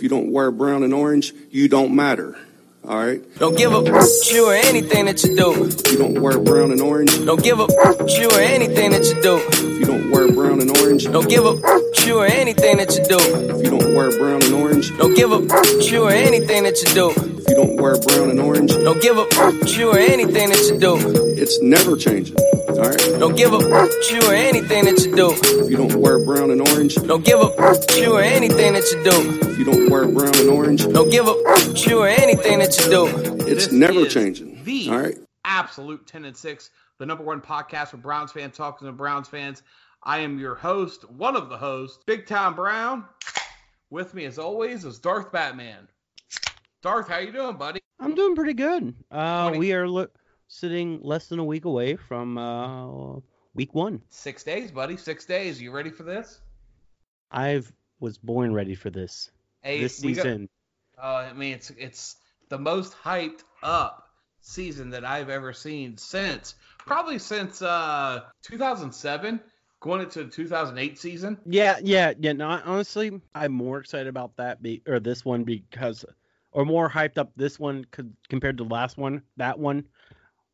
If you don't wear brown and orange, you don't matter. All right. Don't give a you or anything that you do. If you don't wear brown and orange, Don't give a you or anything that you do. if you don't wear brown and orange, Don't give a you or anything that you do. if you don't wear brown and orange, Don't give a you or anything that you do. If you don't wear brown and orange, Don't give a you or anything that you do. it's never changing. All right. Don't give a you or anything that you do. If you don't wear brown and orange, Don't give a you or anything that you do. if you don't wear brown and orange, Don't give a you or anything that you do. it's This never changing. The All right. absolute 10 and 6, the number one podcast for Browns fans talking to Browns fans. I am your host, one of the hosts, Big Time Brown. With me, as always, is Darth Batman. Darth, how you doing, buddy? I'm doing pretty good. Uh, we are lo- sitting less than a week away from uh, week one. Six days, buddy. Six days. You ready for this? I was born ready for this. Hey, this we got- season. uh, I mean, it's it's the most hyped up season that I've ever seen since probably since uh 2007, going into the 2008 season. Yeah, yeah, yeah. No, honestly, I'm more excited about that be- or this one because, or more hyped up this one co- compared to the last one. That one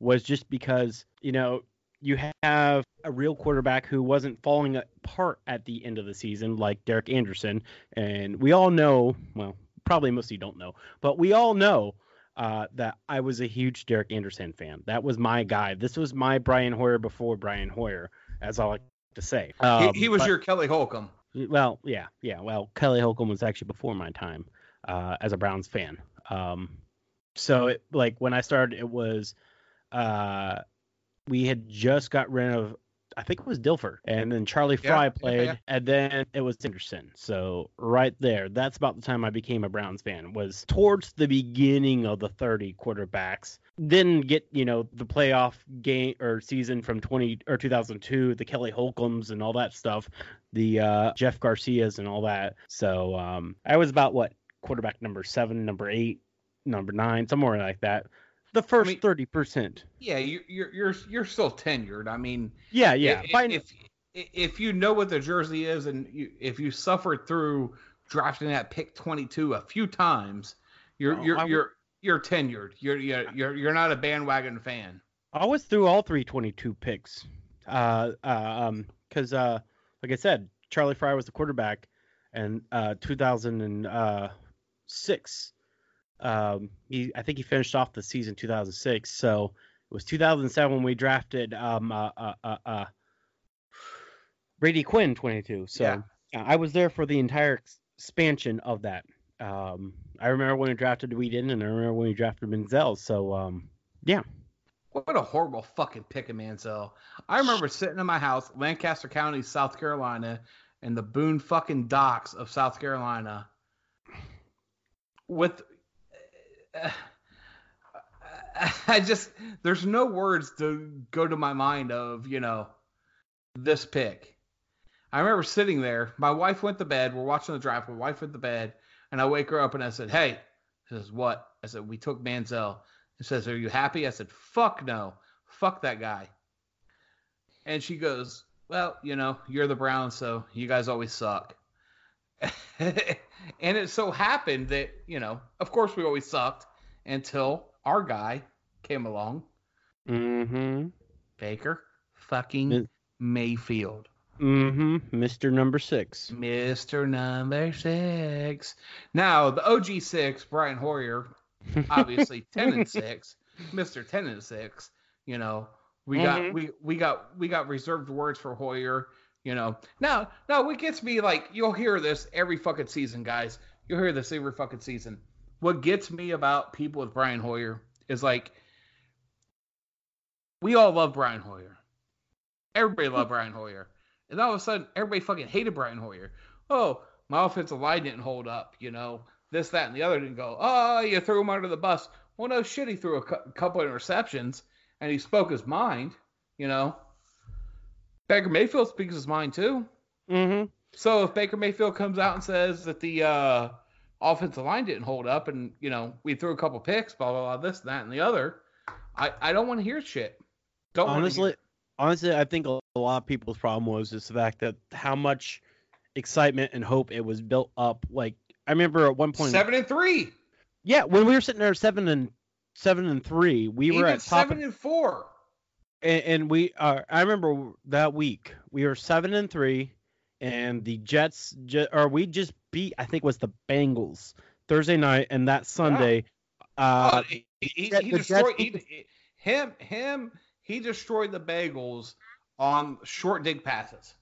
was just because you know you have a real quarterback who wasn't falling apart at the end of the season like Derek Anderson, and we all know. Well, probably most of you don't know, but we all know. Uh, that I was a huge Derek Anderson fan. That was my guy. This was my Brian Hoyer before Brian Hoyer, as I like to say. He, Um, he was but- your Kelly Holcomb. well, yeah, yeah. Well, Kelly Holcomb was actually before my time uh, as a Browns fan. Um, so it like when I started, it was uh, we had just got rid of I think it was Dilfer, and then Charlie Frye yeah, played, yeah. and then it was Anderson. So right there, that's about the time I became a Browns fan. Was towards the beginning of the 30 quarterbacks. Didn't get you know the playoff game or season from 20 or 2002, the Kelly Holcombs and all that stuff the uh, Jeff Garcias and all that. So um, I was about what quarterback number seven, number eight, number nine, somewhere like that. The first mean- thirty percent. Yeah, you, you're you're you're still tenured. I mean, Yeah, yeah. If, By- if if you know what the jersey is, and you, if you suffered through drafting that pick 22 a few times, you're Oh, you're you're you're tenured. You're you're you're you're not a bandwagon fan. I was through all three twenty two picks. Uh, uh, um, because uh, like I said, Charlie Frye was the quarterback, and uh, two thousand and uh, 2006. Um, he I think he finished off the season 2006. So it was 2007 when we drafted um uh uh uh, uh Brady Quinn 22. So Yeah. I was there for the entire expansion of that. Um, I remember when we drafted Weeden, and I remember when we drafted Manziel. So um, yeah. What a horrible fucking pick of Manziel. I remember sitting in my house, Lancaster County, South Carolina, in the Boone fucking docks of South Carolina, with. I just there's no words to go to my mind of you know this pick. I remember sitting there. My wife went to bed. We're watching the draft. My wife went to bed, and I wake her up and I said, "Hey," she says, "What?" I said, "We took Manziel." She says, "Are you happy?" I said, "Fuck no, fuck that guy." And she goes, "Well, you know, you're the Browns, so you guys always suck." and it so happened that you know, of course, we always sucked until our guy came along, Mm-hmm. Baker fucking It- Mayfield. Mm-hmm. Mr. Number Six. Mr. Number Six. Now, the OG six, Brian Hoyer, obviously ten and six, Mr. Ten and six. You know, we got Mhm. we we got we got reserved words for Hoyer. You know, now now what gets me like you'll hear this every fucking season, guys. You'll hear this every fucking season. What gets me about people with Brian Hoyer is like we all love Brian Hoyer. Everybody loved Brian Hoyer. And all of a sudden, everybody fucking hated Brian Hoyer. Oh, my offensive line didn't hold up, you know, this, that, and the other didn't go. Oh, you threw him under the bus. Well, no shit, he threw a cou- couple interceptions and he spoke his mind, you know. Baker Mayfield speaks his mind too. Mm-hmm. So if Baker Mayfield comes out and says that the uh, offensive line didn't hold up and, you know, we threw a couple picks, blah, blah, blah, this, that, and the other, I, I don't want to hear shit. Don't Honestly, hear- honestly, I think a lot of people's problem was just the fact that how much excitement and hope it was built up like I remember at one point, seven and three. Yeah, when we were sitting there seven and seven and three, we were at top. seven and four. And, and we uh, I remember that week we were seven and three, and the Jets ju- or we just beat I think it was the Bengals Thursday night, and that Sunday. Uh, Oh, he, he, he destroyed he, him him he destroyed the Bengals on short dig passes.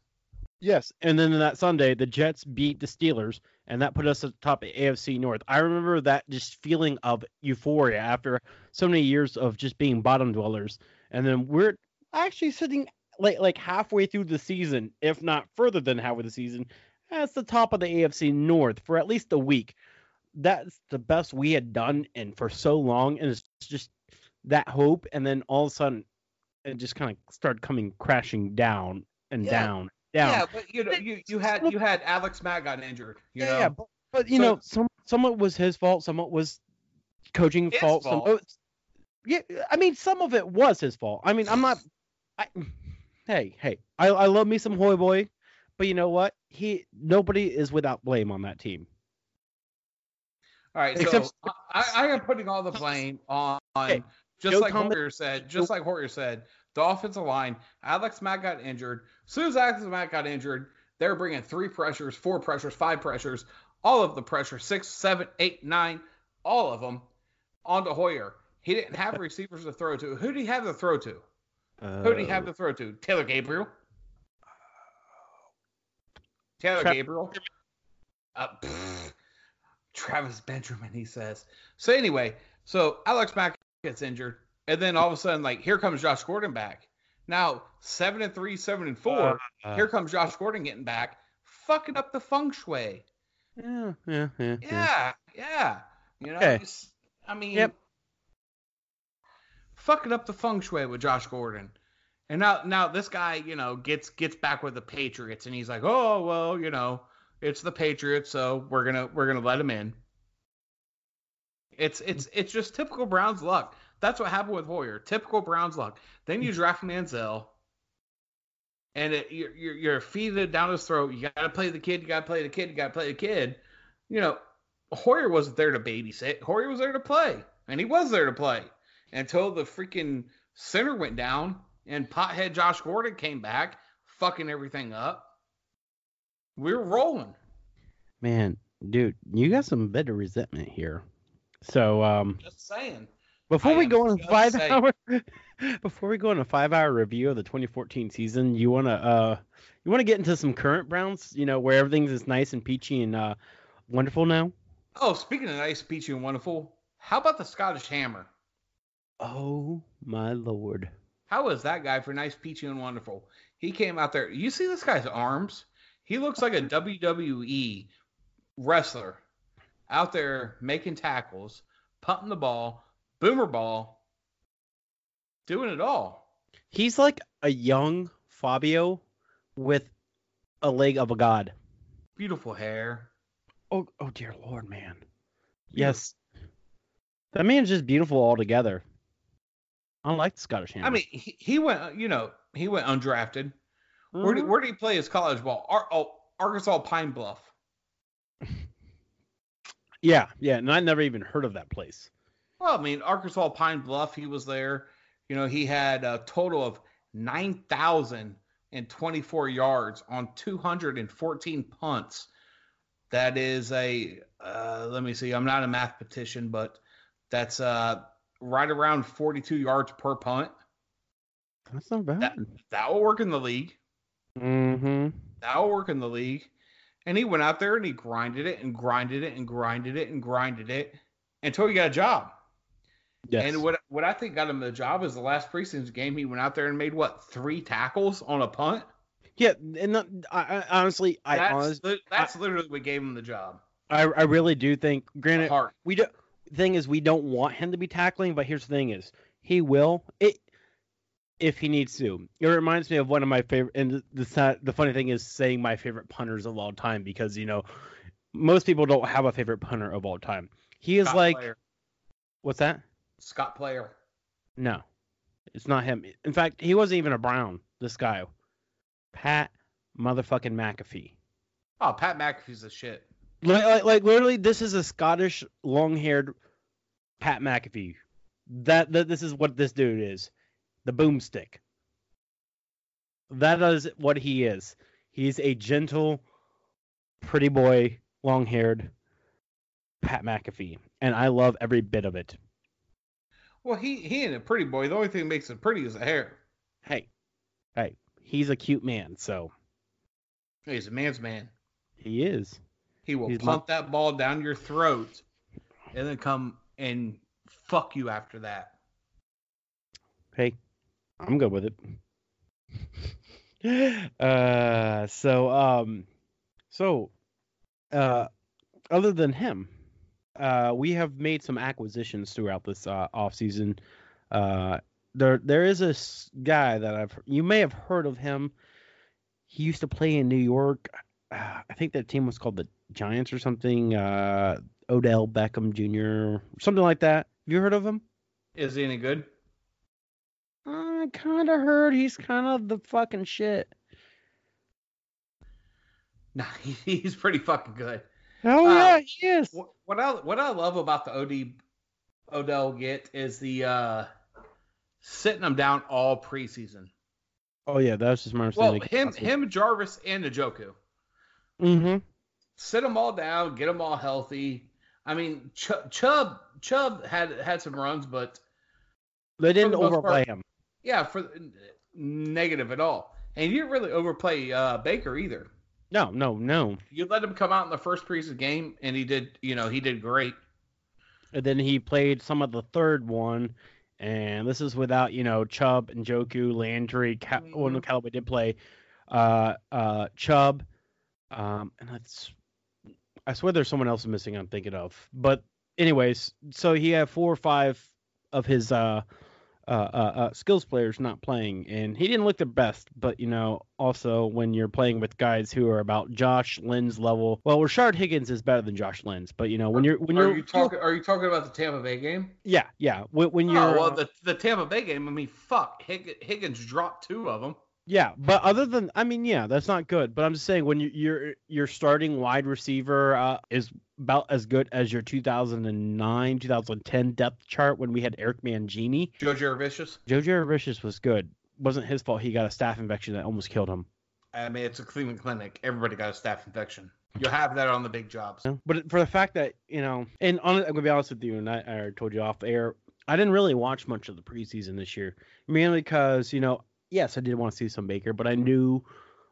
Yes, and then that Sunday the Jets beat the Steelers, and that put us at the top of AFC North. I remember that just feeling of euphoria after so many years of just being bottom dwellers, and then we're actually sitting like like halfway through the season, if not further than halfway the season, as the top of the AFC North for at least a week. That's the best we had done and for so long, and it's just that hope, and then all of a sudden it just kind of started coming crashing down and Yeah. down, down. Yeah, but you know you, you had you had Alex Mack got injured. You yeah, know? yeah, but, but you So- know, some somewhat was his fault, somewhat was coaching fault. Some, fault. oh, yeah, I mean, some of it was his fault. I mean, I'm not. I, hey, hey, I, I love me some Hoy boy, but you know what? He nobody is without blame on that team. All right, Except- so I, I am putting all the blame on, just no like comment- Hoyer said, just like Hoyer said, the offensive line. Alex Mack got injured. As soon as Alex Mack got injured, they're bringing three pressures, four pressures, five pressures, all of the pressure, six, seven, eight, nine, all of them onto Hoyer. He didn't have receivers to throw to. Who did he have to throw to? Uh, Who did he have to throw to? Taylor Gabriel. Taylor Tra- Gabriel. Uh. Travis Benjamin, he says. So anyway, so Alex Mack gets injured, and then all of a sudden, like, here comes Josh Gordon back. Now seven and three, seven and four. uh, here comes Josh Gordon getting back, fucking up the feng shui. Yeah, yeah, yeah. Yeah, yeah. You know, Okay. I mean, Yep. Fucking up the feng shui with Josh Gordon. And now, now this guy, you know, gets gets back with the Patriots, and he's like, oh well, you know, it's the Patriots, so we're gonna we're gonna let him in. It's it's it's just typical Browns luck. That's what happened with Hoyer. Typical Browns luck. Then you draft Manziel, and it, you're, you're you're feeding it down his throat. You got to play the kid. You got to play the kid. You got to play the kid. You know, Hoyer wasn't there to babysit. Hoyer was there to play, and he was there to play until the freaking center went down and pothead Josh Gordon came back, fucking everything up. We're rolling. Man, dude, you got some bit of resentment here. So, um, Just saying. Before we go on a five saying. hour before we go on a five hour review of the 2014 season, you wanna uh you wanna get into some current Browns, you know, where everything's is nice and peachy and uh wonderful now? Oh, speaking of nice, peachy, and wonderful, how about the Scottish Hammer? Oh my lord. How is that guy for nice, peachy, and wonderful? He came out there. You see this guy's arms? He looks like a WWE wrestler out there making tackles, punting the ball, boomer ball, doing it all. He's like a young Fabio with a leg of a god. Beautiful hair. Oh oh dear lord, man. Yes. That man's just beautiful altogether. I like the Scottish Hammer. I mean, he, he went, you know, he went undrafted. Where, did, Mhm. where did he play his college ball? Ar- oh, Arkansas Pine Bluff. yeah, yeah, and I never even heard of that place. Well, I mean, Arkansas Pine Bluff, he was there. You know, he had a total of 9,024 yards on 214 punts. That is a, uh, let me see, I'm not a mathematician, but that's uh, right around 42 yards per punt. That's not bad. That, that will work in the league. mm-hmm. That will work in the league. And he went out there and he grinded it and grinded it and grinded it and grinded it until he got a job. Yes. And what what I think got him the job is the last preseason game. He went out there and made what three tackles on a punt. Yeah, and not, I, I honestly, I That's honest, li- that's literally what gave him the job. I, I really do think. Granted, we do. Thing is, we don't want him to be tackling, but here's the thing: is he will it if he needs to. It reminds me of one of my favorite. And the the, funny thing is saying my favorite punters of all time because you know most people don't have a favorite punter of all time. He is Scott like, Player. what's that? Scott Player. No, it's not him. In fact, he wasn't even a Brown. This guy, Pat motherfucking McAfee. Oh, Pat McAfee's a shit. Like, like, like literally, this is a Scottish long-haired Pat McAfee. That, that this is what this dude is, the boomstick. That is what he is. He's a gentle, pretty boy, long-haired Pat McAfee, and I love every bit of it. Well, he he ain't a pretty boy. The only thing that makes him pretty is the hair. Hey, hey, he's a cute man, so He's a man's man. he is. He will He's pump that ball down your throat, and then come and fuck you after that. Hey, I'm good with it. uh, so um, so uh, other than him, uh, we have made some acquisitions throughout this uh, off season. Uh, there there is this guy that I've you may have heard of him. He used to play in New York. Uh, I think that team was called the Giants or something. Uh, Odell Beckham Jr. something like that. Have you heard of him? Is he any good? I kind of heard he's kind of the fucking shit. Nah, he's pretty fucking good. Oh Uh, yeah, he is. What, I what I love about the Od Odell get is the uh sitting him down all preseason. Oh yeah, that's just my Well, understanding. him him Jarvis and Njoku. Mm-hmm. sit them all down, get them all healthy. I mean, Ch- Chubb Chubb had had some runs, but They didn't overplay part- him. yeah, for negative at all. And you didn't really overplay uh, Baker either. No, no, no. You let him come out in the first preseason game, and he did. You know, he did great. And then he played some of the third one, and this is without you know Chubb and Njoku, Landry. Cal- well, no, Mhm. Callaway did play. Uh, uh, Chubb, um, and that's. I swear there's someone else missing. I'm thinking of, but anyways, so he had four or five of his uh, uh, uh, uh, skills players not playing, and he didn't look the best. But you know, also when you're playing with guys who are about Josh Lynn's level, well, Rashard Higgins is better than Josh Lynn's, but you know when you're when Are you're you talking? Are you talking about the Tampa Bay game? yeah, yeah. When, when you're Oh well, the the Tampa Bay game. I mean, fuck, Hig- Higgins dropped two of them. Yeah, but other than I mean, yeah, that's not good. But I'm just saying when you, your your starting wide receiver uh, is about as good as your 2009 2010 depth chart when we had Eric Mangini. Joe Jurevicius. Joe Jurevicius was good. Wasn't his fault. He got a staph infection that almost killed him. I mean, it's a Cleveland clinic. Everybody got a staph infection. You'll have that on the big jobs. But for the fact that you know, and on, I'm gonna be honest with you, and I, I told you off air, I didn't really watch much of the preseason this year, mainly because you know, yes, I did want to see some Baker, but I knew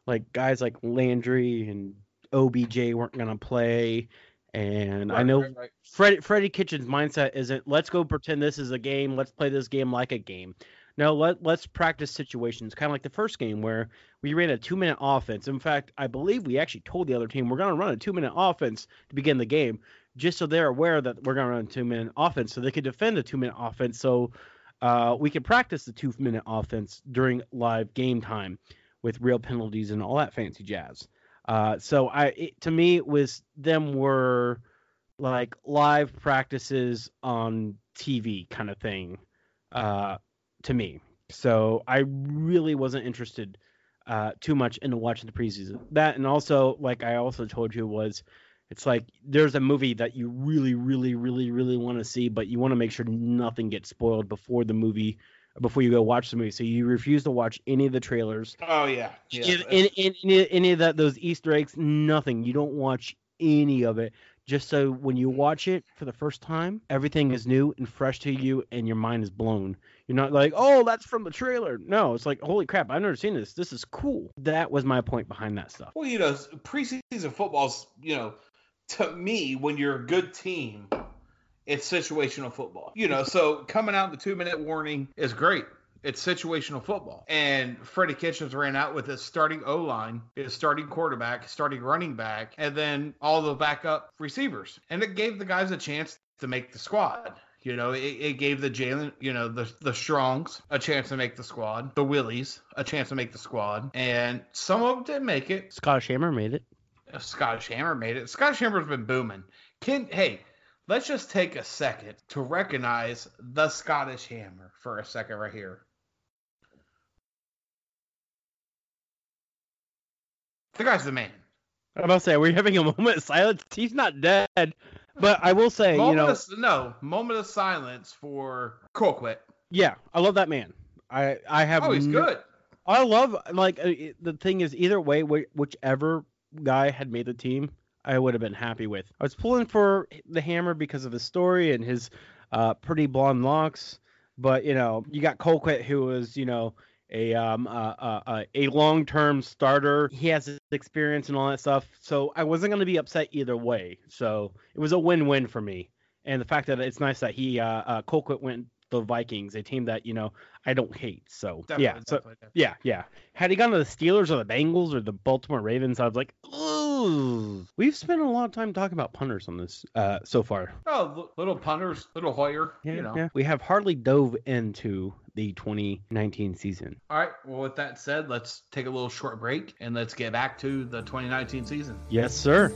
like guys like Landry and OBJ weren't gonna play, and I know right, right. Fred, Freddie Kitchen's mindset isn't let's go pretend this is a game, let's play this game like a game. No, let let's practice situations, kind of like the first game where we ran a two minute offense. In fact, I believe we actually told the other team we're going to run a two minute offense to begin the game, just so they're aware that we're going to run a two minute offense, so they could defend the two minute offense, so uh, we could practice the two minute offense during live game time with real penalties and all that fancy jazz. Uh, so I, it, to me, it was them were like live practices on TV kind of thing uh, to me. So I really wasn't interested uh, too much into watching the preseason. That and also, like I also told you, was it's like there's a movie that you really, really, really, really want to see, but you want to make sure nothing gets spoiled before the movie, before you go watch the movie. So you refuse to watch any of the trailers, Oh yeah, yeah. any, any, of that those Easter eggs, nothing. You don't watch any of it. Just so when you watch it for the first time, everything is new and fresh to you, and your mind is blown. You're not like, oh, that's from the trailer. No, it's like, holy crap, I've never seen this. This is cool. That was my point behind that stuff. Well, you know, preseason football's, you know, to me, when you're a good team, it's situational football. You know, so coming out the two minute warning is great. It's situational football. And Freddie Kitchens ran out with his starting O line, his starting quarterback, starting running back, and then all the backup receivers. And it gave the guys a chance to make the squad. You know, it, it gave the Jalen, you know, the the Strongs a chance to make the squad, the Willies a chance to make the squad, and some of them didn't make it. Scottish Hammer made it. Scottish Hammer made it. Scottish Hammer's been booming. Can hey, let's just take a second to recognize the Scottish Hammer for a second right here. The guy's the man. I'm about to say, are we having a moment of silence? He's not dead, but I will say, moment you know, of, no moment of silence for Colquitt. yeah, I love that man. I I have. Oh, he's no- good. I love like uh, the thing is either way, wh- whichever guy had made the team, I would have been happy with. I was pulling for the Hammer because of his story and his uh, pretty blonde locks, but you know you got Colquitt who was you know a um uh, uh, a long term starter. He has his experience and all that stuff, so I wasn't gonna be upset either way. So it was a win win for me. And the fact that it's nice that he uh, uh Colquitt went the Vikings, a team that you know I don't hate. So Definitely, yeah, so definitely, definitely. yeah, yeah. Had he gone to the Steelers or the Bengals or the Baltimore Ravens, I was like, ooh. We've spent a lot of time talking about punters on this uh, so far. Oh, little punters, little Hoyer. Yeah, you know. yeah. We have hardly dove into the 2019 season. All right. Well, with that said, let's take a little short break and let's get back to the 2019 season. Yes, sir.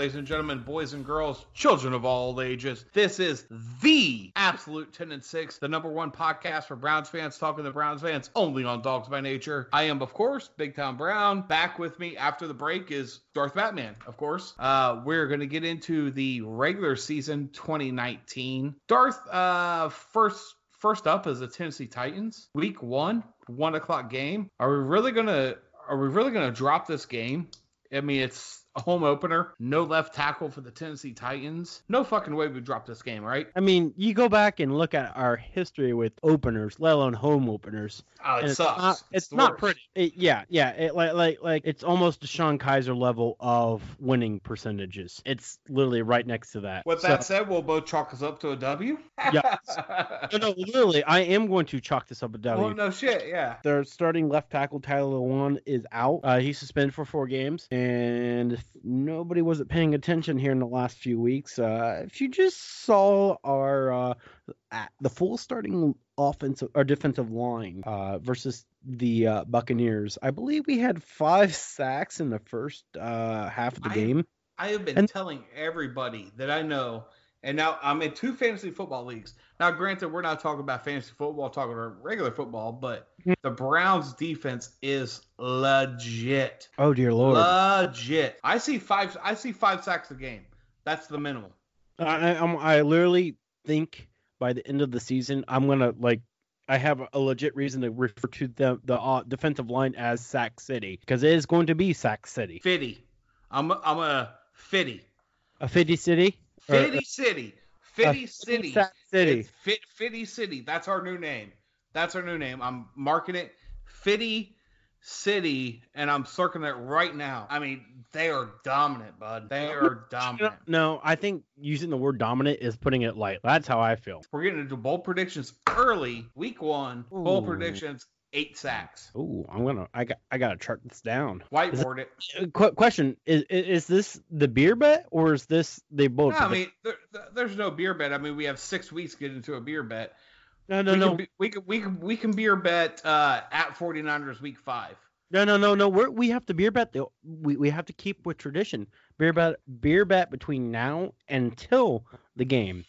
Ladies and gentlemen, boys and girls, children of all ages. This is the absolute 10 and 6, the number one podcast for Browns fans talking to Browns fans only on Dawgs by Nature. I am, of course, Big Town Brown. Back with me after the break is Darth Batman, of course. Uh, we're going to get into the regular season 2019. Darth, uh, first. First up is the Tennessee Titans. Week one, one o'clock game. Are we really gonna are we really gonna drop this game? I mean, it's a home opener. No left tackle for the Tennessee Titans. No fucking way we drop this game, right? I mean, you go back and look at our history with openers, let alone home openers. Oh, it it's sucks. not, it's the not worst. pretty. It, yeah, yeah. It, like, like, like, it's almost DeShone Kizer level of winning percentages. It's literally right next to that. With So- that said, we'll both chalk us up to a W. Yeah. no, no, literally, I am going to chalk this up a W. well, no shit. Yeah. Their starting left tackle Taylor Lewan is out. Uh, he's suspended for four games, and nobody wasn't paying attention here in the last few weeks, uh, if you just saw our uh, at the full starting offensive or defensive line uh, versus the uh, Buccaneers, I believe we had five sacks in the first uh, half of the I- game. I have been And- telling everybody that I know, and now I'm in two fantasy football leagues. Now, granted, we're not talking about fantasy football, talking about regular football, but Mhm. the Browns' defense is legit. Oh dear lord! Legit. I see five. I see five sacks a game. That's the minimum. I, I'm, I literally think by the end of the season, I'm gonna like. I have a legit reason to refer to the the uh, defensive line as Sack City because it is going to be Sack City. Fitty. I'm. I'm a Fitty. A Fitty City. Or- uh, Fitty City. Fitty City. City. Fit Fitty City. That's our new name. That's our new name. I'm marking it Fitty City, and I'm circling it right now. I mean, they are dominant, bud. They are dominant. No, I think using the word dominant is putting it light. That's how I feel. We're getting into bold predictions early, week one. Bold Ooh. predictions, eight sacks. Ooh, I'm gonna. I got. I gotta chart this down. Whiteboard it. Qu- question: Is is this the beer bet or is this they both? No, I mean, there, there- there's no beer bet. I mean, we have six weeks to get into a beer bet. no, no, we, no, Can be, we can we can we can beer bet uh, at 49ers week five. no, no, no, no. We're, we have to beer bet. The, we we have to keep with tradition. Beer bet. Beer bet between now until the game,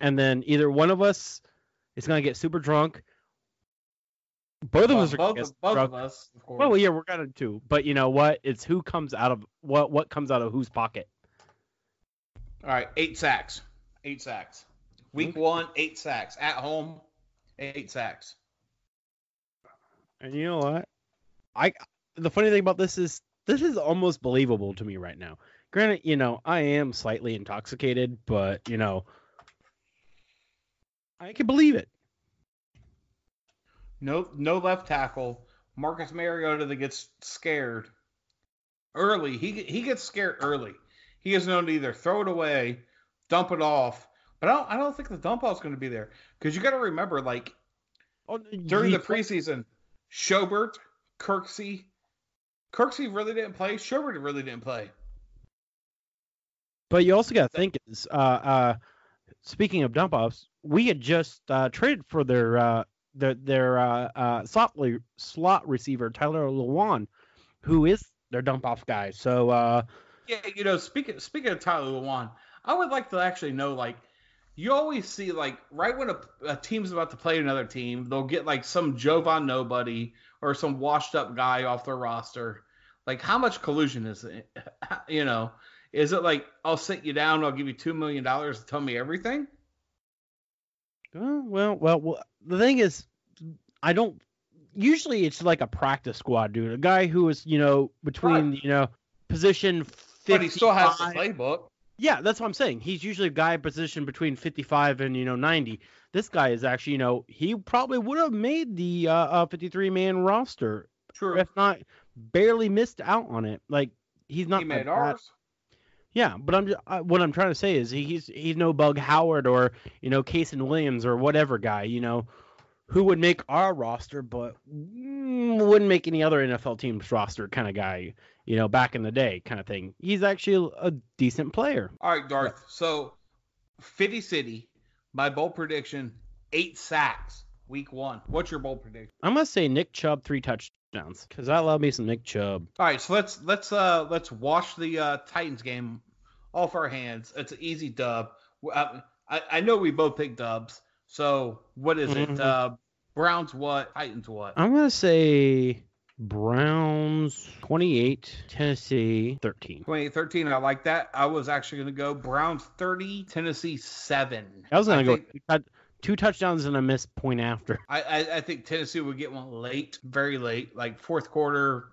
and then either one of us is gonna get super drunk. Both of Well, us are gonna both, get of, both drunk. of us, of course. Well, yeah, we're gonna too. But you know what? It's who comes out of what what comes out of whose pocket. All right, eight sacks. Eight sacks. Week mm-hmm. one, eight sacks. At home, eight sacks. And you know what? I the funny thing about this is this is almost believable to me right now. Granted, you know, I am slightly intoxicated, but you know, I can believe it. No, no left tackle. Marcus Mariota that gets scared early. He he gets scared early. He is known to either throw it away, dump it off. But I don't, I don't think the dump off is going to be there because you got to remember, like Oh, during he- the preseason, Schobert, Kirksey, Kirksey really didn't play. Schobert really didn't play. But you also got to think is, uh, uh, speaking of dump offs, we had just uh, traded for their uh, their their uh, uh, slot le- slot receiver Tyler Lewan, who is their dump off guy. So uh, Yeah, you know, speaking speaking of Tyler Lewan, I would like to actually know like you always see like right when a, a team's about to play another team, they'll get like some Jovan nobody or some washed up guy off their roster. Like how much collusion is it? You know, is it like I'll sit you down, I'll give you two million dollars to tell me everything? Uh, well, well, well, the thing is, I don't. Usually, it's like a practice squad dude, a guy who is you know between you know position. 55, But he still has the playbook. Yeah, that's what I'm saying. He's usually a guy positioned between 55 and you know 90. This guy is actually, you know, he probably would have made the uh, uh 53 man roster True. if not barely missed out on it. Like he's not he made ours. Yeah, but I'm just, uh, what I'm trying to say is he- he's he's no Bug Howard or you know Cason Williams or whatever guy, you know, who would make our roster but mm, wouldn't make any other NFL team's roster kind of guy, you know, back in the day kind of thing. He's actually a decent player. All right, Darth. So, Fitty City, my bold prediction: eight sacks week one. What's your bold prediction? I'm gonna say Nick Chubb three touchdowns because I love me some Nick Chubb. All right, so let's let's uh let's wash the uh, Titans game off our hands. It's an easy dub. Uh, I, I know we both picked dubs. So what is it? Mhm. Uh, Browns what? Titans what? I'm gonna say Browns 28, Tennessee 13. 28-13. I like that. I was actually gonna go Browns 30, Tennessee seven. I was gonna go think- two touchdowns and a missed point after. I, I, I think Tennessee would get one late, very late, like fourth quarter,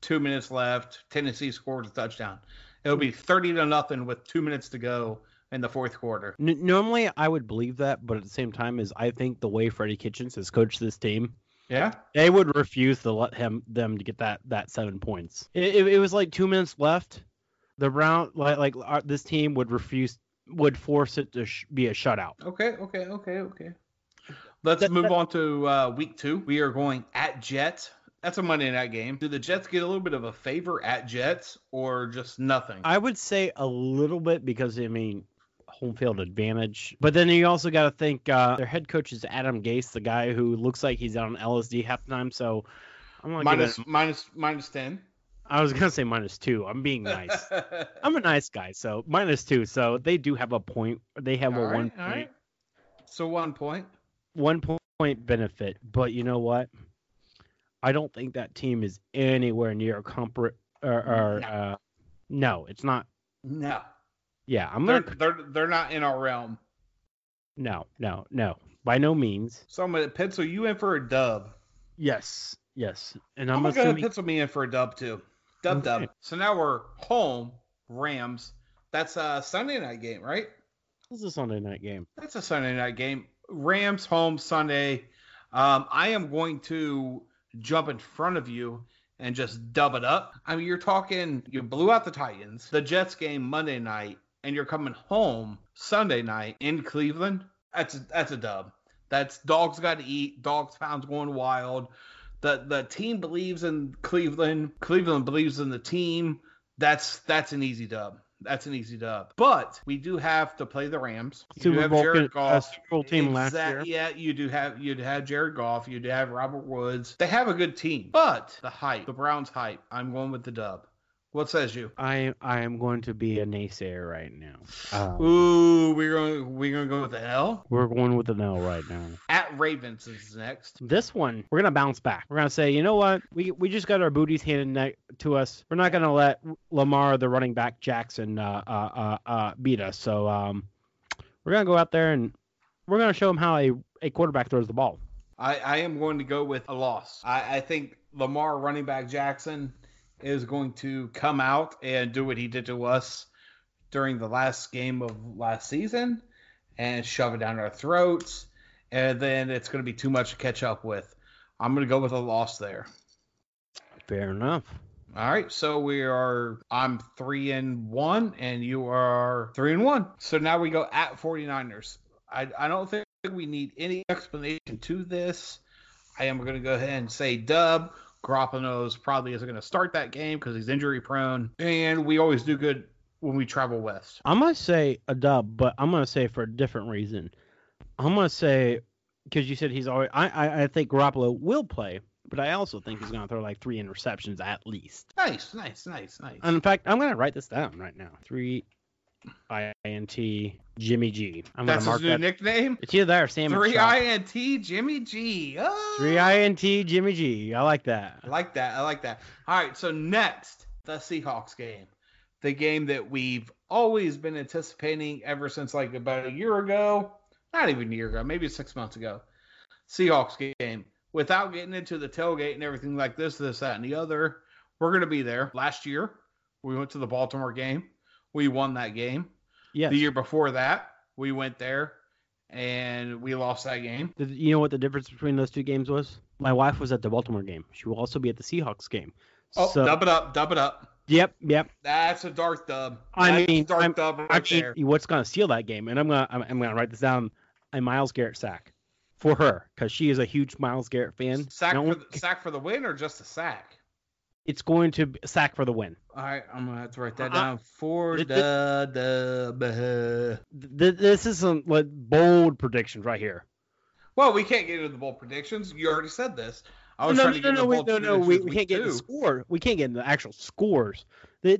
two minutes left. Tennessee scores a touchdown. It'll be thirty to nothing with two minutes to go in the fourth quarter. N- normally I would believe that, but at the same time, is I think the way Freddie Kitchens has coached this team, Yeah. they would refuse to let him them to get that that seven points. It, it, it was like two minutes left. The round like like our, this team would refuse would force it to sh- be a shutout. Okay. Okay. Okay. Okay. Let's That- move that- on to uh, week two. We are going at Jets. That's a Monday night game. Do the Jets get a little bit of a favor at Jets or just nothing? I would say a little bit because I mean home field advantage. But then you also got to think uh, their head coach is Adam Gase, the guy who looks like he's on LSD half the time. So I'm minus minus minus ten. I was gonna say minus two. I'm being nice. I'm a nice guy, so minus two. So they do have a point. They have All a right, one point right. So one point. one point benefit. But you know what? I don't think that team is anywhere near a compar or, or No. uh, no, it's not. No. Yeah, I'm They're, gonna they're they're not in our realm. no, no, no, by no means. So I'm gonna pencil you in for a dub. Yes, yes, and I'm, I'm, gonna pencil me in for a dub too. Dub dub. So now we're home Rams. That's a Sunday night game, right? this is a Sunday night game. That's a Sunday night game. Rams home Sunday. Um, I am going to jump in front of you and just dub it up. I mean, you're talking, you blew out the Titans, the Jets game Monday night, and you're coming home Sunday night in Cleveland. That's a, that's a dub. That's dogs got to eat. Dogs pounds going wild. The the team believes in Cleveland. Cleveland believes in the team. That's that's an easy dub. That's an easy dub. But we do have to play the Rams. You do Super have Bowl, Jared uh, Goff. Super Bowl team last year. Yeah, you do have you'd have Jared Goff, you'd have Robert Woods. They have a good team, but the hype, the Browns hype. I'm going with the dub. What says you? I I am going to be a naysayer right now. Um, Ooh, we're going we're gonna go with the L. we're going with the L right now. At Ravens is next. This one, we're gonna bounce back. We're gonna say, you know what? We we just got our booties handed to us. We're not gonna let Lamar, the running back Jackson, uh, uh, uh, uh, beat us. So um, we're gonna go out there and we're gonna show him how a, a quarterback throws the ball. I, I am going to go with a loss. I, I think Lamar running back Jackson is going to come out and do what he did to us during the last game of last season and shove it down our throats. And then it's going to be too much to catch up with. I'm going to go with a loss there. Fair enough. All right, so we are I'm 3 and 1 and you are 3 and 1. So now we go at 49ers. I I don't think we need any explanation to this. I am going to go ahead and say dub. Garoppolo's probably isn't going to start that game because he's injury prone, and we always do good when we travel west. I'm gonna say a dub, but I'm gonna say for a different reason. I'm gonna say because you said he's always. I, I I think Garoppolo will play, but I also think he's gonna throw like three interceptions at least. Nice, nice, nice, nice. And in fact, I'm gonna write this down right now. Three INT Jimmy G. I'm That's gonna his new that. nickname. It's either that or Sam. Three INT Jimmy G. Oh. Three INT Jimmy G. I like that. I like that. I like that. All right, so next, the Seahawks game. The game that we've always been anticipating ever since like about a year ago. Not even a year ago, maybe six months ago. Seahawks game. Without getting into the tailgate and everything like this, this, that, and the other, we're going to be there. Last year, we went to the Baltimore game. We won that game. Yes. The year before that, we went there and we lost that game. Did- You know what the difference between those two games was? My wife was at the Baltimore game. She will also be at the Seahawks game. Oh, so, dub it up, dub it up. Yep, yep. That's a dark dub. I That's mean, dark I'm- dub right I mean, there. what's gonna steal that game? And I'm gonna I'm, I'm gonna write this down. A Myles Garrett sack for her because she is a huge Myles Garrett fan. Sack for the, sack for the win or just a sack? It's going to sack for the win. All right, I'm gonna have to write that Uh, down for th- the the. Th- this is some like bold predictions right here. Well, we can't get into the bold predictions. You already said this. I was no, trying no, to no, get no, into we, bold no, no, we, we can't get the score. We can't get into the actual scores.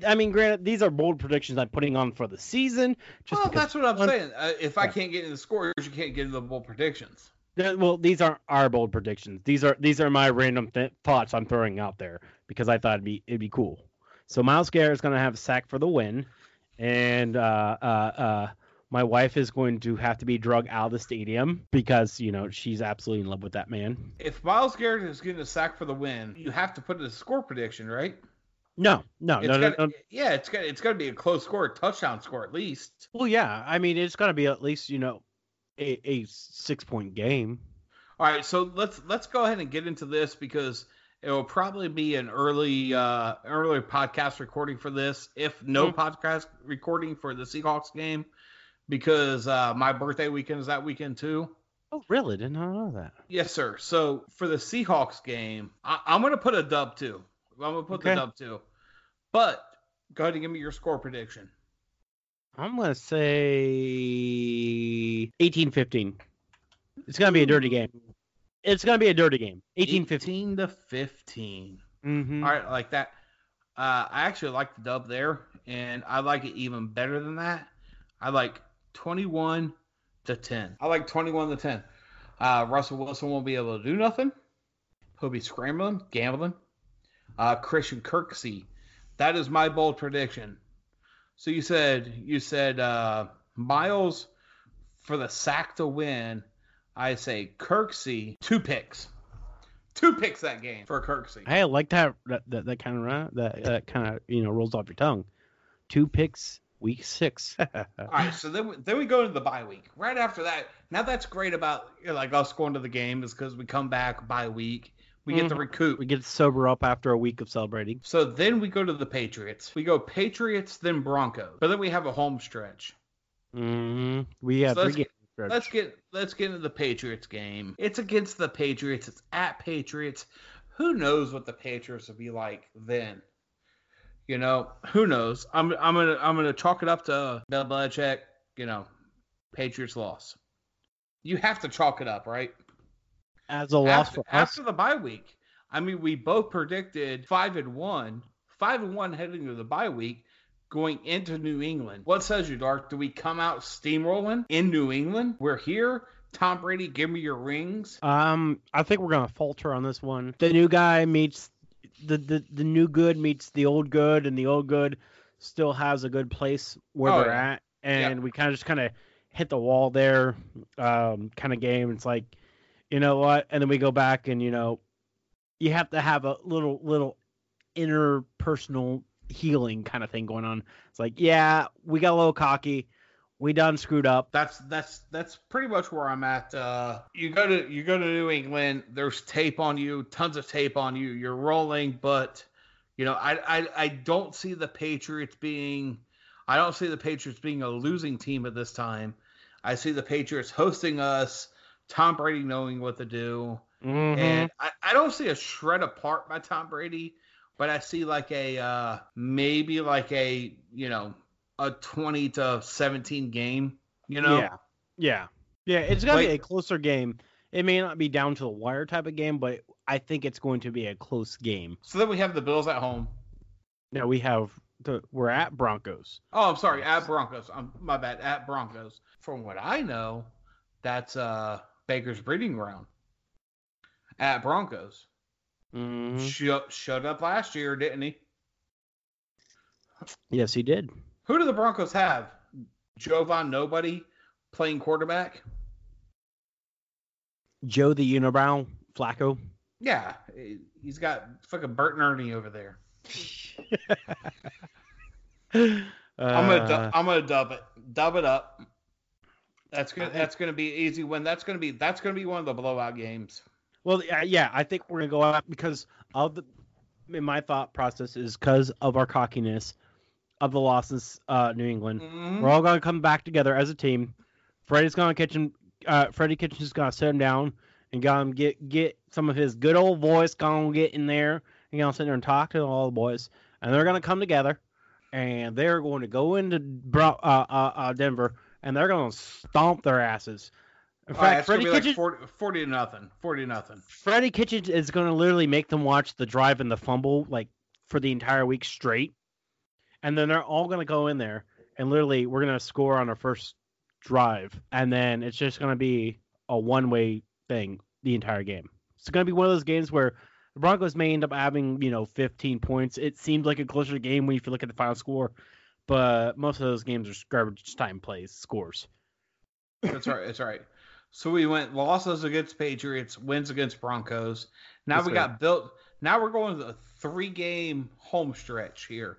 I mean, granted, these are bold predictions I'm putting on for the season. Just Well, that's what I'm one- saying. Uh, if I can't get into the scores, you can't get into the bold predictions. Well, these aren't our bold predictions. These are these are my random th- thoughts I'm throwing out there because I thought it'd be it'd be cool. So Myles Garrett is going to have a sack for the win, and uh, uh, uh, my wife is going to have to be drug out of the stadium because you know she's absolutely in love with that man. If Myles Garrett is getting a sack for the win, you have to put in a score prediction, right? No, no, It's no, no, gotta, no. Yeah, it's got it's got to be a close score, a touchdown score at least. Well, yeah. I mean, it's got to be at least you know a, a six point game. All right, so let's let's go ahead and get into this because it will probably be an early uh early podcast recording for this, if no Mhm. podcast recording for the Seahawks game, because uh my birthday weekend is that weekend too. Oh, really? Did not know that. Yes, sir. So for the Seahawks game, I, I'm gonna put a dub too. I'm gonna put Okay. the dub too. But go ahead and give me your score prediction. I'm gonna say 18-15. It's gonna be a dirty game. It's gonna be a dirty game. 18-15. 18 to 15. Mm-hmm. All right, like that. Uh, I actually like the dub there, and I like it even better than that. I like 21 to 10. I like 21 to 10. Uh, Russell Wilson won't be able to do nothing. He'll be scrambling, gambling. Uh, Christian Kirksey. That is my bold prediction. So you said you said uh, Myles for the sack to win. I say Kirksey two picks, two picks that game for Kirksey. Hey, I like that that that, that kind of run that that kind of you know rolls off your tongue. Two picks, week six. All right, so then we, then we go into the bye week. Right after that, now that's great about you know, like us going to the game is because we come back bye week, we get to Mhm. recoup. we get to sober up after a week of celebrating. So then we go to the Patriots. We go Patriots, then Broncos, but then we have a home stretch. hmm We have So three let's games. Let's get let's get into the Patriots game. It's against the Patriots. It's at Patriots. Who knows what the Patriots will be like then? You know, who knows? I'm I'm gonna I'm gonna chalk it up to uh, Bill Belichick. You know, Patriots loss. You have to chalk it up, right? as a loss after, for us. after the bye week. I mean, we both predicted five and one, five and one heading to the bye week, going into New England. What says you, Dark? Do we come out steamrolling in New England? We're here. Tom Brady, give me your rings. Um, I think we're gonna falter on this one. The new guy meets the the, the new good meets the old good, and the old good still has a good place where Oh, they're yeah. at, and we kind of just kind of hit the wall there, um, kind of game. It's like, you know what? And then we go back, and you know, you have to have a little little interpersonal healing kind of thing going on. It's like, yeah, we got a little cocky. we done screwed up. That's that's that's pretty much where I'm at. Uh, you go to you go to New England. There's tape on you, tons of tape on you. You're rolling, but you know I I, I don't see the Patriots being. I don't see the Patriots being a losing team at this time. I see the Patriots hosting us. Tom Brady knowing what to do, Mhm. and I, I don't see a shred apart by Tom Brady, but I see like a uh, maybe like a you know a 20 to 17 game. You know, Yeah. Yeah. Yeah, it's gonna be a closer game. It may not be down to the wire type of game, but I think it's going to be a close game. So then we have the Bills at home. Now we have the we're at Broncos. Oh, I'm sorry, at Broncos. I'm my bad, at Broncos. From what I know, that's uh Baker's breeding ground. At Broncos. Mhm. Sho- showed up last year, didn't he? Yes, he did. Who do the Broncos have? Jovan Nobody playing quarterback? Joe the Unibrow Flacco. Yeah, he's got fucking Bert and Ernie over there. I'm gonna du- Uh, I'm gonna dub it, dub it up. That's gonna that's gonna be an easy win. That's gonna be that's gonna be one of the blowout games. Well, yeah, I think we're gonna go out because of the. In my thought process is because of our cockiness of the losses, uh, New England. Mhm. We're all gonna come back together as a team. Freddie's gonna kitchen. Uh, Freddie Kitchens gonna sit him down and gonna get get some of his good old voice gonna get in there and gonna sit there and talk to all the boys, and they're gonna come together, and they're going to go into uh, uh, uh, Denver and they're gonna stomp their asses. In fact, it's gonna Freddie be like 40, 40 to nothing. 40 to nothing. Freddie Kitchens is going to literally make them watch the drive and the fumble like for the entire week straight, and then they're all going to go in there and literally we're going to score on our first drive, and then it's just going to be a one-way thing the entire game. It's going to be one of those games where the Broncos may end up having you know 15 points. It seemed like a closer game when you look at the final score, but most of those games are garbage time plays scores. That's right. That's right. So we went losses against Patriots, wins against Broncos. Now Yes, we sir. got built. Now we're going to the three game home stretch here.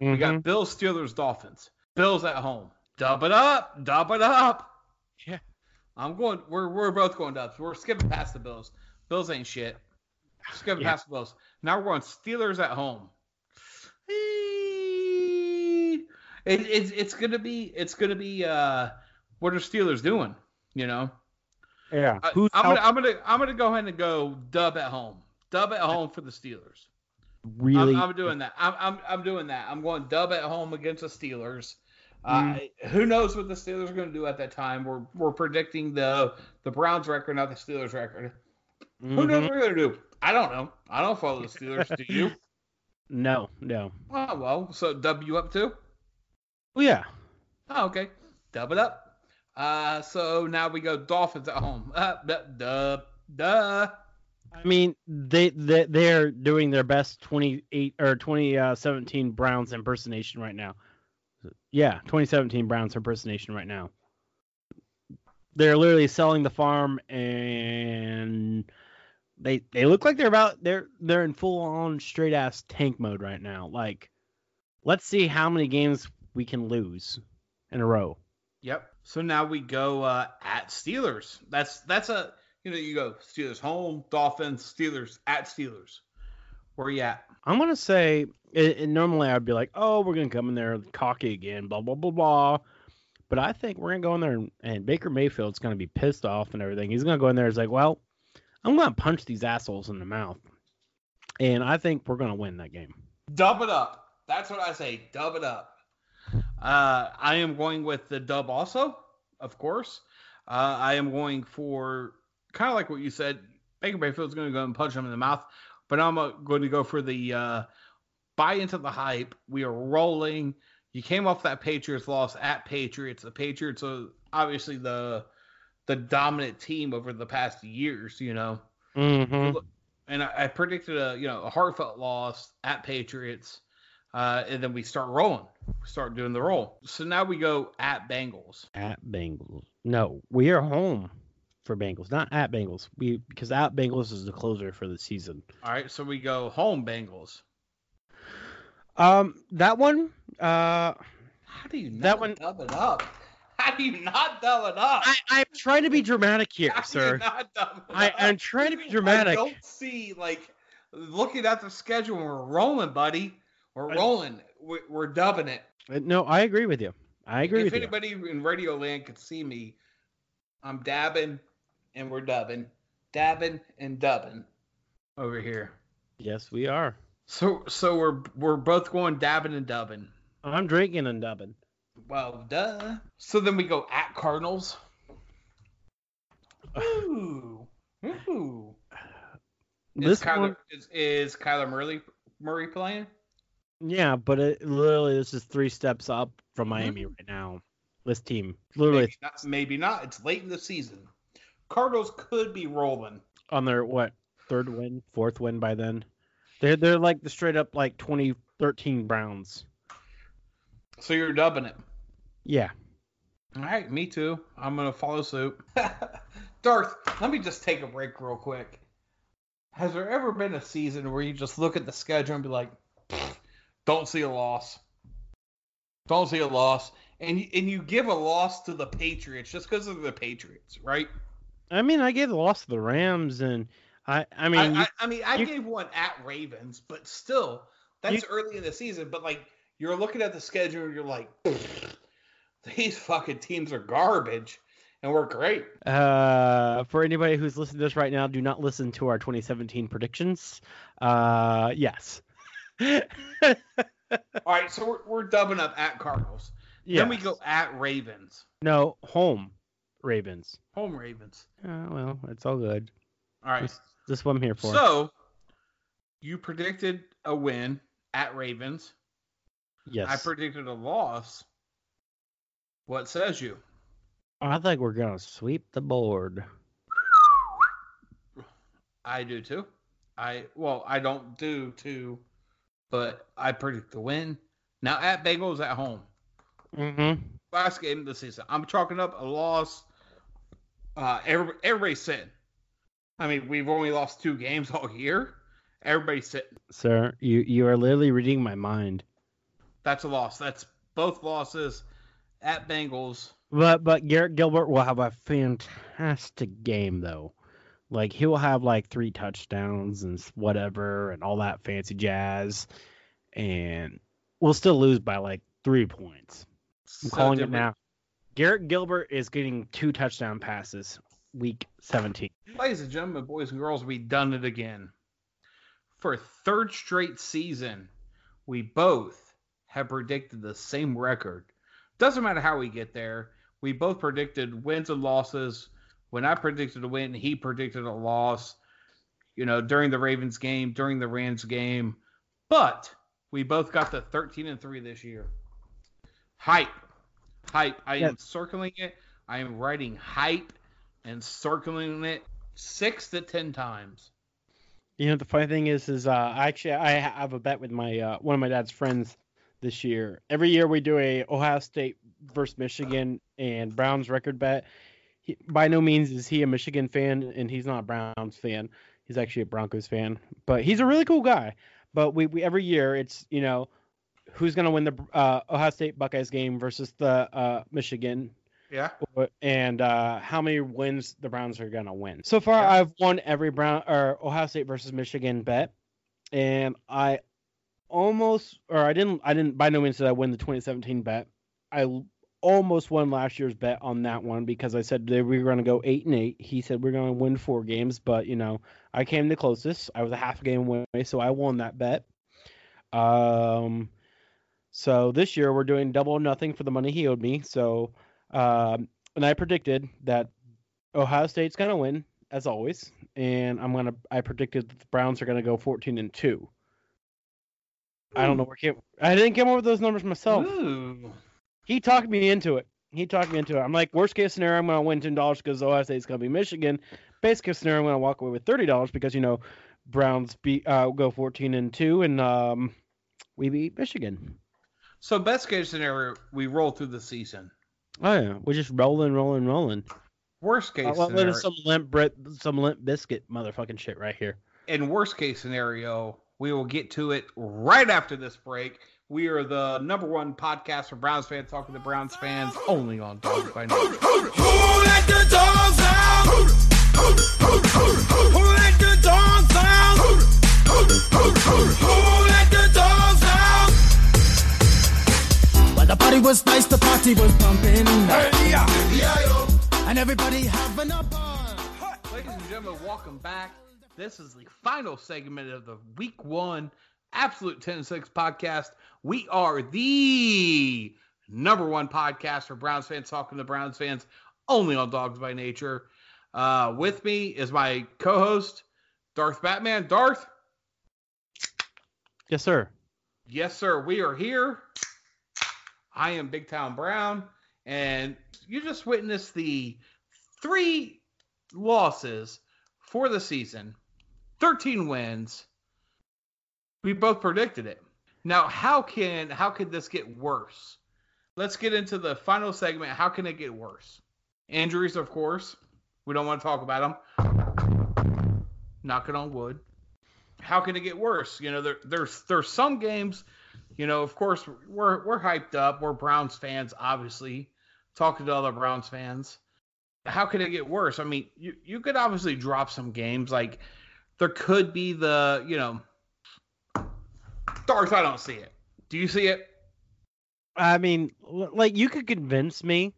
We Mhm. got Bills, Steelers, Dolphins. Bills at home. Dub it up. Dub it up. Yeah. I'm going. We're we're both going dubs. We're skipping past the Bills. Bills ain't shit. Skipping Yeah. past the Bills. Now we're going Steelers at home. It, it's it's gonna be it's gonna be uh what are Steelers doing? You know. Yeah. I, I'm gonna I'm gonna I'm gonna go ahead and go dub at home. Dub at home for the Steelers. really? I'm, I'm doing that. I'm, I'm I'm doing that. I'm going dub at home against the Steelers. Uh, Who knows what the Steelers are going to do at that time? We're we're predicting the the Browns record, not the Steelers record. Who knows Mhm. what they're going to do? I don't know. I don't follow the Steelers. do you? No, no. Oh well. So dub you up too? Oh yeah. Oh, okay. Dub it up. Uh, so now we go Dolphins at home. Uh, dub, duh. I mean, they they they're doing their best 28 or 2017 Browns impersonation right now. Yeah, 2017 Browns impersonation right now. They're literally selling the farm and they they look like they're about they're they're in full on straight ass tank mode right now. Like let's see how many games we can lose in a row. Yep. So now we go uh, at Steelers. That's that's a you know you go Steelers home, Dolphins, Steelers at Steelers. Where you at? I'm gonna say, it- normally I'd be like, oh, we're gonna come in there cocky again, blah blah blah blah. But I think we're gonna go in there and, and Baker Mayfield's gonna be pissed off and everything. He's gonna go in there. He's like, well, I'm gonna punch these assholes in the mouth, and I think we're gonna win that game. Dub it up. That's what I say. Dub it up. Uh, I am going with the dub also, of course. Uh, I am going for kind of like what you said. Baker Mayfield's going to go and punch him in the mouth, but I'm uh, going to go for the uh, buy into the hype. We are rolling. You came off that Patriots loss at Patriots. The Patriots are obviously the the dominant team over the past years. You know Mm-hmm. and I, I predicted a you know a heartfelt loss at Patriots, uh, and then we start rolling, we start doing the roll. So now we go at Bengals. At Bengals, no, we are home for Bengals, not at Bengals. We because at Bengals is the closer for the season. All right, so we go home Bengals. Um, that one, uh, How do you not That one- dub it up? How do you not double up? I, I'm trying to be dramatic here, How sir. I? I'm trying to be dramatic. I don't see like looking at the schedule. We're rolling, buddy. We're rolling. We're, we're dubbing it. Uh, No, I agree with you. I agree if with you. anybody in Radio Land could see me, I'm dabbing and we're dubbing, dabbing and dubbing over here. Yes, we are. So so we're we're both going dabbing and dubbing. I'm drinking and dubbing. Well, duh. So then we go at Cardinals. Ooh. Ooh. Is This Kyler, one, is, is Kyler Murray Murray playing? Yeah, but it literally this is three steps up from mm-hmm. Miami right now. This team, literally Maybe not, maybe not. It's late in the season. Cardinals could be rolling. on their what third win, fourth win by then. They're they're like the straight up like 2013 Browns. So you're dubbing it. Yeah. All right, me too. I'm gonna follow suit. Darth, let me just take a break real quick. Has there ever been a season where you just look at the schedule and be like, "Pfft, "Don't see a loss, don't see a loss," and you, and you give a loss to the Patriots just because of the Patriots, right? I mean, I gave the loss to the Rams, and I I mean, I, you- I, I mean, I you- gave one at Ravens, but still, that's early in the season. But like, you're looking at the schedule, and you're like, these fucking teams are garbage, and we're great. Uh, for anybody who's listening to this right now, do not listen to our 2017 predictions. Uh, yes. All right, so we're, we're dubbing up at Cardinals. Then we go at Ravens, No, home Ravens. home Ravens. Uh, well, it's all good. All right, This, this is what I'm here for. so you predicted a win at Ravens. yes. I predicted a loss. What says you? I think we're gonna sweep the board. I do too. I well, I don't do too, but I predict the win. Now at Bengals at home. Mm-hmm. Last game of the season. I'm chalking up a loss. Uh, every, everybody's sitting. I mean, we've only lost two games all year. Everybody's sitting. Sir, you you are literally reading my mind. That's a loss. That's both losses at Bengals. But but Garrett Gilbert will have a fantastic game though. Like he will have like three touchdowns and whatever and all that fancy jazz, and we'll still lose by like three points. I'm So calling did it we- now. Garrett Gilbert is getting two touchdown passes week 17. Ladies and gentlemen, boys and girls, we done it again. For a third straight season, we both have predicted the same record. Doesn't matter how we get there. We both predicted wins and losses. When I predicted a win, he predicted a loss. You know, during the Ravens game, during the Rams game. But we both got the 13 and 3 this year. Hype. Hype. I am circling it. I am writing hype and circling it six to ten times. You know the funny thing is, is uh, I actually I have a bet with my uh, one of my dad's friends this year. Every year we do a Ohio State versus Michigan and Browns record bet. He, by no means is he a Michigan fan, and he's not a Browns fan. He's actually a Broncos fan, but he's a really cool guy. But we, we every year it's you know who's gonna win the uh, Ohio State Buckeyes game versus the uh, Michigan Yeah. and uh, how many wins the Browns are gonna win. So far, Yeah. I've won every Brown or Ohio State versus Michigan bet, and I almost or I didn't I didn't by no means did I win the 2017 bet. I almost won last year's bet on that one because I said we were gonna go eight and eight. He said we're gonna win four games, but you know I came the closest. I was a half game away, so I won that bet. Um. So this year we're doing double nothing for the money he owed me. So um, and I predicted that Ohio State's gonna win as always, and I'm gonna I predicted that the Browns are gonna go 14 and two. I don't know where came I didn't come up with those numbers myself. Ooh. He talked me into it. He talked me into it. I'm like, worst case scenario, I'm gonna win ten dollars because Ohio State's gonna be Michigan. Best case scenario, I'm gonna walk away with thirty dollars because you know Browns beat uh, go 14 and two, and um, we beat Michigan. So best case scenario, we roll through the season. Oh yeah, we're just rolling, rolling, rolling. Worst case Uh, well, scenario, some limp Brit, some limp biscuit motherfucking shit right here. in worst case scenario, we will get to it right after this break. We are the number one podcast for Browns fans, talking to Browns fans only on Dawgs by Nature. Who let the dogs out? Who let the dogs out? Who let the dogs out? Well, the party was nice, the party was pumping, and everybody having a ball. Ladies and gentlemen, welcome back. This is the final segment of the week one Absolute 10 6 podcast. We are the number one podcast for Browns fans, talking to Browns fans only on Dawgs by Nature. Uh, with me is my co host, Darth Batman. Darth, Yes, sir. yes, sir, we are here. I am Big Town Brown, and you just witnessed the three losses for the season, 13 wins. We both predicted it. Now, how can how could this get worse? Let's get into the final segment. How can it get worse? Injuries, of course. We don't want to talk about them. Knocking on wood. How can it get worse? You know, there, there's there's some games. You know, of course, we're we're hyped up. We're Browns fans, obviously. Talking to other Browns fans how could it get worse? I mean, you you could obviously drop some games. Like there could be the you know, Darth. I don't see it. Do you see it? I mean, like you could convince me,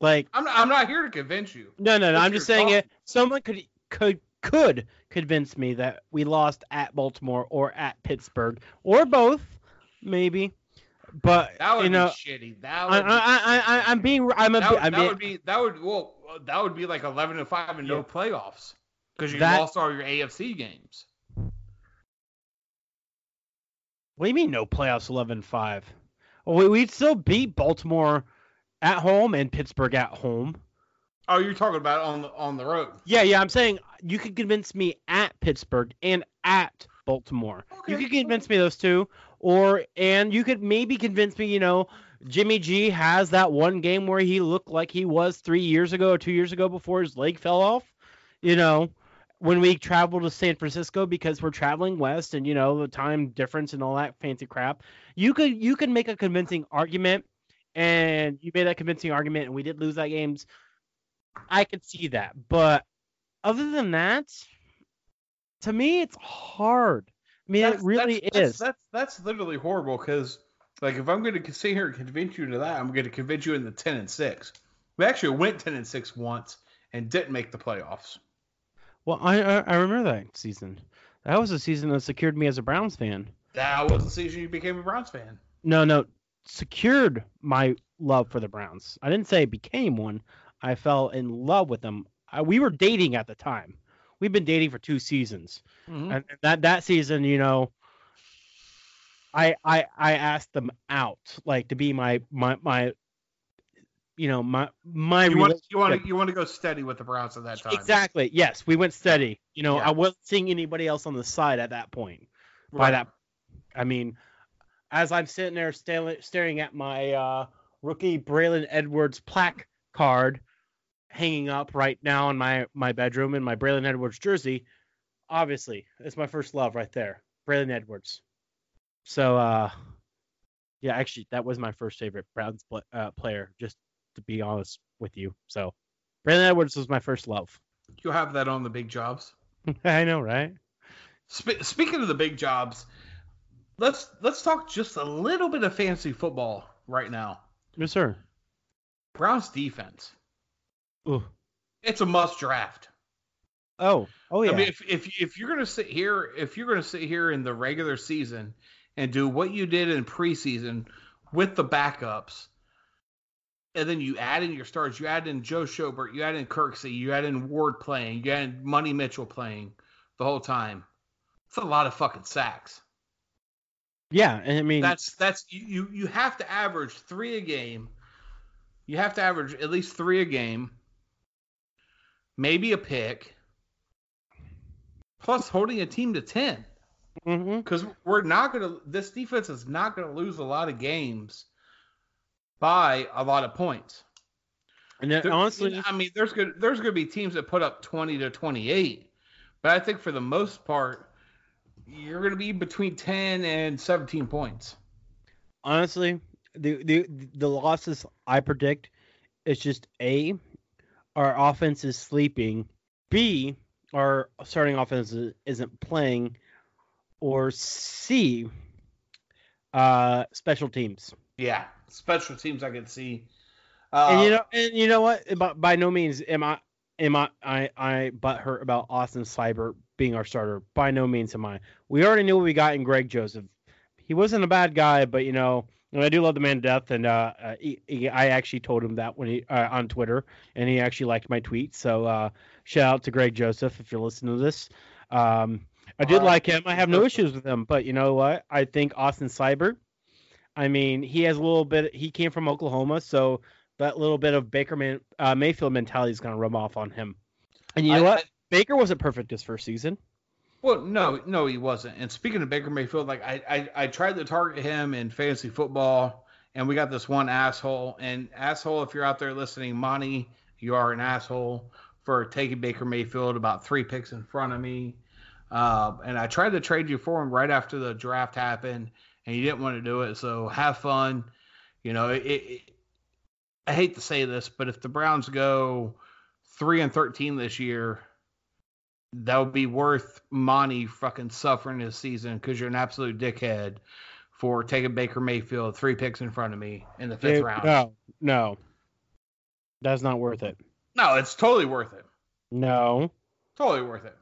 like I'm not, I'm not here to convince you. no, no, no. I'm just saying it. Someone could could could convince me that we lost at Baltimore or at Pittsburgh or both, maybe. But That would you know, be shitty. That would be I, I, I, I'm being, I'm a, that, would- I'm that would be that would well that would be like 11 and five and no playoffs because you That- lost all your AFC games. What do you mean no playoffs 11-5? Well, we, we'd still beat Baltimore at home and Pittsburgh at home. Oh, you're talking about on the on the road. Yeah, yeah, I'm saying you could convince me at Pittsburgh and at Baltimore. You Okay. could convince me those two, or and you could maybe convince me, you know, Jimmy G has that one game where he looked like he was three years ago or two years ago before his leg fell off. You know, when we traveled to San Francisco because we're traveling west and you know the time difference and all that fancy crap. You could you could make a convincing argument, and you made that convincing argument, and we did lose that games. I could see that, but other than that, to me, it's hard. I mean, it really that's, is. That's, that's that's literally horrible because like if I'm going to sit here and convince you to that, I'm going to convince you in the ten and six. We actually went ten and six once and didn't make the playoffs. Well, I, I I remember that season. That was a season that secured me as a Browns fan. That was the season you became a Browns fan. No, no, secured my love for the Browns. I didn't say became one. I fell in love with them. I, we were dating at the time. We've been dating for two seasons, Mm-hmm. and that that season, you know, I I I asked them out like to be my my my, you know my my You want you want to you want to go steady with the Browns at that time. Exactly. Yes, we went steady. You know, Yeah. I wasn't seeing anybody else on the side at that point. By Right. that, I mean, as I'm sitting there staring, staring at my uh, rookie Braylon Edwards plaque card hanging up right now in my my bedroom in my Braylon Edwards jersey, obviously it's my first love right there, Braylon Edwards. So, uh, yeah, actually, that was my first favorite Browns pl- uh, player. Just to be honest with you, so Braylon Edwards was my first love. You'll have that on the big jobs. I know, right? Spe- speaking of the big jobs, let's let's talk just a little bit of fancy football right now. Yes, sir. Browns defense. Ooh. It's a must draft. Oh, oh yeah. I mean, if if if you're gonna sit here, if you're gonna sit here in the regular season and do what you did in preseason with the backups, and then you add in your stars, you add in Joe Schobert, you add in Kirksey, you add in Ward playing, you add in Money Mitchell playing the whole time. It's a lot of fucking sacks. yeah, and I mean, That's that's you you have to average three a game. You have to average at least three a game. Maybe a pick. Plus holding a team to ten. mhm. Because we're not gonna this defense is not gonna lose a lot of games by a lot of points. and then, There- honestly, I mean, there's gonna there's gonna be teams that put up twenty to twenty eight, but I think for the most part, you're gonna be between ten and seventeen points. honestly, the the the losses I predict is just a our offense is sleeping, b our starting offense is- isn't playing, or c uh special teams. Yeah, special teams I could see. and you Uh, know, and you know what? By, by no means am I am I I I butthurt about Austin Seibert being our starter. By no means am I. We already knew what we got in Greg Joseph. He wasn't a bad guy, but you know, and I do love the man to death. And uh, uh he, he, I actually told him that when he uh, on Twitter, and he actually liked my tweet. So uh, shout out to Greg Joseph if you're listening to this. Um, I did like him. I have no issues with him, but you know what? I think Austin Seibert. I mean, he has a little bit. He came from Oklahoma, so that little bit of Baker Man, uh, Mayfield mentality is going to rub off on him. And you know I- what? I- Baker wasn't perfect his first season. Well, no, no, he wasn't. And speaking of Baker Mayfield, like I, I, I tried to target him in fantasy football, and we got this one asshole. And asshole, if you're out there listening, Monty, you are an asshole for taking Baker Mayfield about three picks in front of me. Uh, and I tried to trade you for him right after the draft happened, and you didn't want to do it. So have fun. You know, it, it, I hate to say this, but if the Browns go three and thirteen this year, that would be worth Monty fucking suffering this season because you're an absolute dickhead for taking Baker Mayfield three picks in front of me in the fifth Dude, round. No, no, that's not worth it. No, it's totally worth it. No, Totally worth it.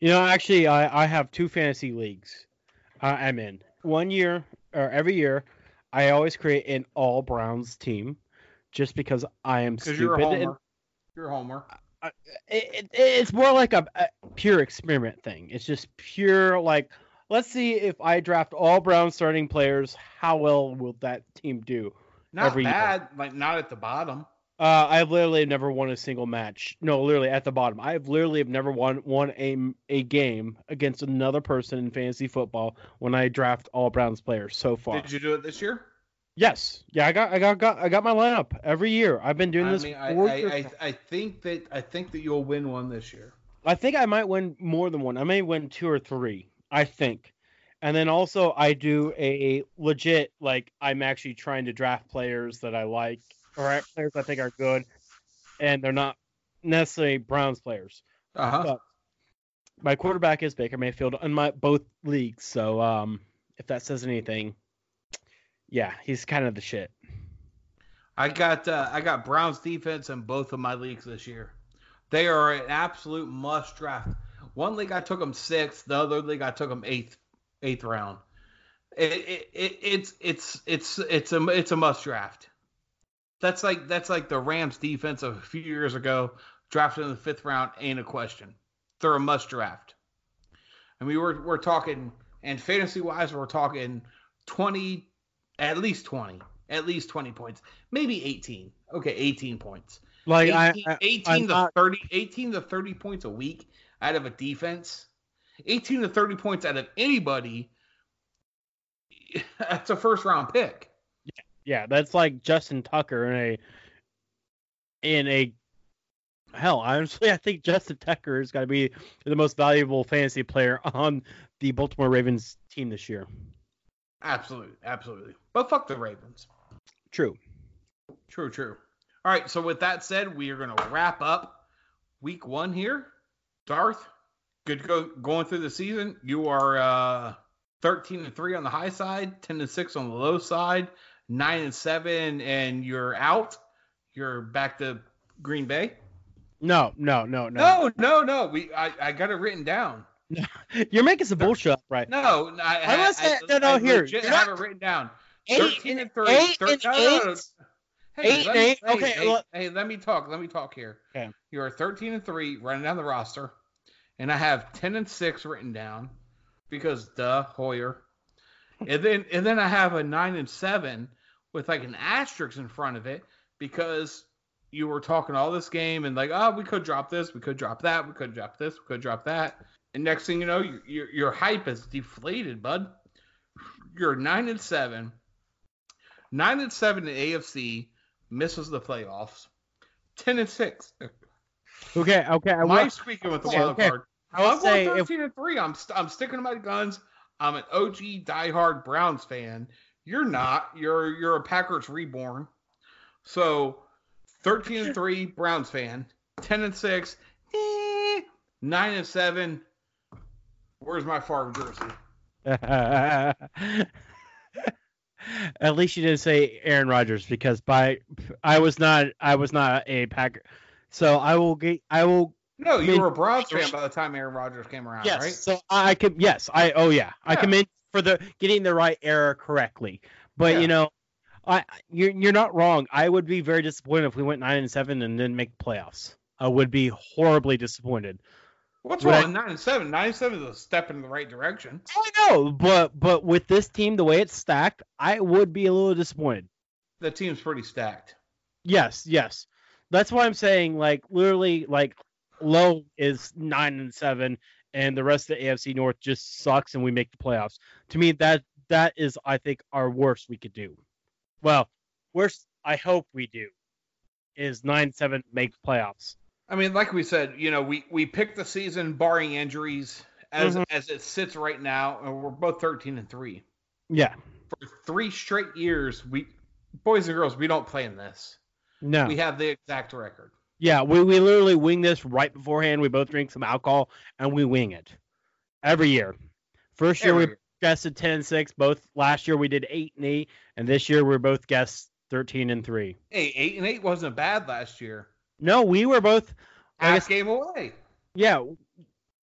you know, actually, I I have two fantasy leagues. Uh, I'm in one year or every year. I always create an all Browns team, just because I am stupid. you're a and- homer. You're a homer. it, it, it's more like a, a pure experiment thing. It's just pure like let's see if I draft all Brown starting players, how well will that team do? Not Every year. bad. Like not at the bottom. Uh, I've literally never won a single match. No, literally at the bottom. I've literally have never won won a a game against another person in fantasy football when I draft all Browns players so far. Did you do it this year? Yes, yeah, I got I got, got I got my lineup every year. I've been doing I this mean, for I, I. I, I think that I think that you'll win one this year. I think I might win more than one. I may win two or three. I think. And then also I do a legit like I'm actually trying to draft players that I like or players I think are good, and they're not necessarily Browns players. Uh huh. But my quarterback is Baker Mayfield in my both leagues. So um, if that says anything, yeah, he's kind of the shit. I got uh, I got Browns defense in both of my leagues this year. They are an absolute must draft. One league I took them sixth. The other league I took them eighth eighth round. It, it, it, it's it's it's it's a it's a must draft. That's like that's like the Rams defense of a few years ago, drafted in the fifth round ain't a question. They're a must draft. I mean we're we're talking and fantasy wise we're talking twenty at least twenty at least 20 points, maybe 18. Okay, 18 points. Like 18, I, I 18 to not- 30 18 to 30 points a week out of a defense. 18 to 30 points out of anybody. That's a first round pick. Yeah, that's like Justin Tucker in a in a hell. Honestly, I think Justin Tucker is going to be the most valuable fantasy player on the Baltimore Ravens team this year. Absolutely, absolutely. But fuck the Ravens. True. True, true. All right, so with that said, we are going to wrap up week one here. Darth, good go going through the season. You are uh, 13 and 3 on the high side, 10 and 6 on the low side, 9 and 7, and you're out. You're back to Green Bay. No, no, no, no. No, no, no. We I, I got it written down. You're making some bullshit up, right? No, I, I must say- no, no, I here, legit you're have not- it written down. Eight and- and 3. eight thir- and no, no, no, no. eight? Hey, Eight let and me, eight? Okay, hey, hey, let me talk. Let me talk here. Okay. You are 13 and 3 running down the roster, and I have 10 and 6 written down because duh, Hoyer. and then and then I have a 9 and 7 with like an asterisk in front of it because you were talking all this game and like, oh, we could drop this, we could drop that, we could drop this, we could drop that. And next thing you know, your your, your hype is deflated, bud. You're 9 and 7. 9 and 7 in AFC misses the playoffs. 10 and 6. Okay, okay. I My will, speaking with the okay, wild okay. card. I will I'm say going if 13 and 3. I'm, st- I'm sticking to my guns. I'm an OG diehard Browns fan. You're not. You're you're a Packers reborn. So 13 and 3 Browns fan, 10 and 6, eh, 9 and 7. Where's my Favre jersey? At least you didn't say Aaron Rodgers because by I was not I was not a Packer. So I will get I will No, you were a Browns fan by the time Aaron Rodgers came around, yes. right? So I could yes I oh yeah, I Yeah. commend for the getting the right error correctly. But Yeah. you know, I you're you're not wrong. I would be very disappointed if we went nine and seven and didn't make the playoffs. I would be horribly disappointed. What's wrong with 9 and 7? 9 and 7 is a step in the right direction. I know, but but with this team the way it's stacked, I would be a little disappointed. The team's pretty stacked. Yes, yes. That's why I'm saying like literally like low is nine and seven and the rest of the AFC North just sucks and we make the playoffs. To me that that is I think our worst we could do. Well, worst I hope we do is nine seven make playoffs. I mean, like we said, you know, we we picked the season barring injuries as Mhm. as it sits right now, and we're both 13 and 3. Yeah. For three straight years, we boys and girls, we don't play in this. No. We have the exact record. Yeah, we, we literally wing this right beforehand. We both drink some alcohol and we wing it. Every year. First year Every we year. guessed 10 and 6. Both last year we did 8 and 8 and this year we're both guessed 13 and 3. Hey, eight and eight wasn't bad last year. No, we were both I Half guess game away. yeah.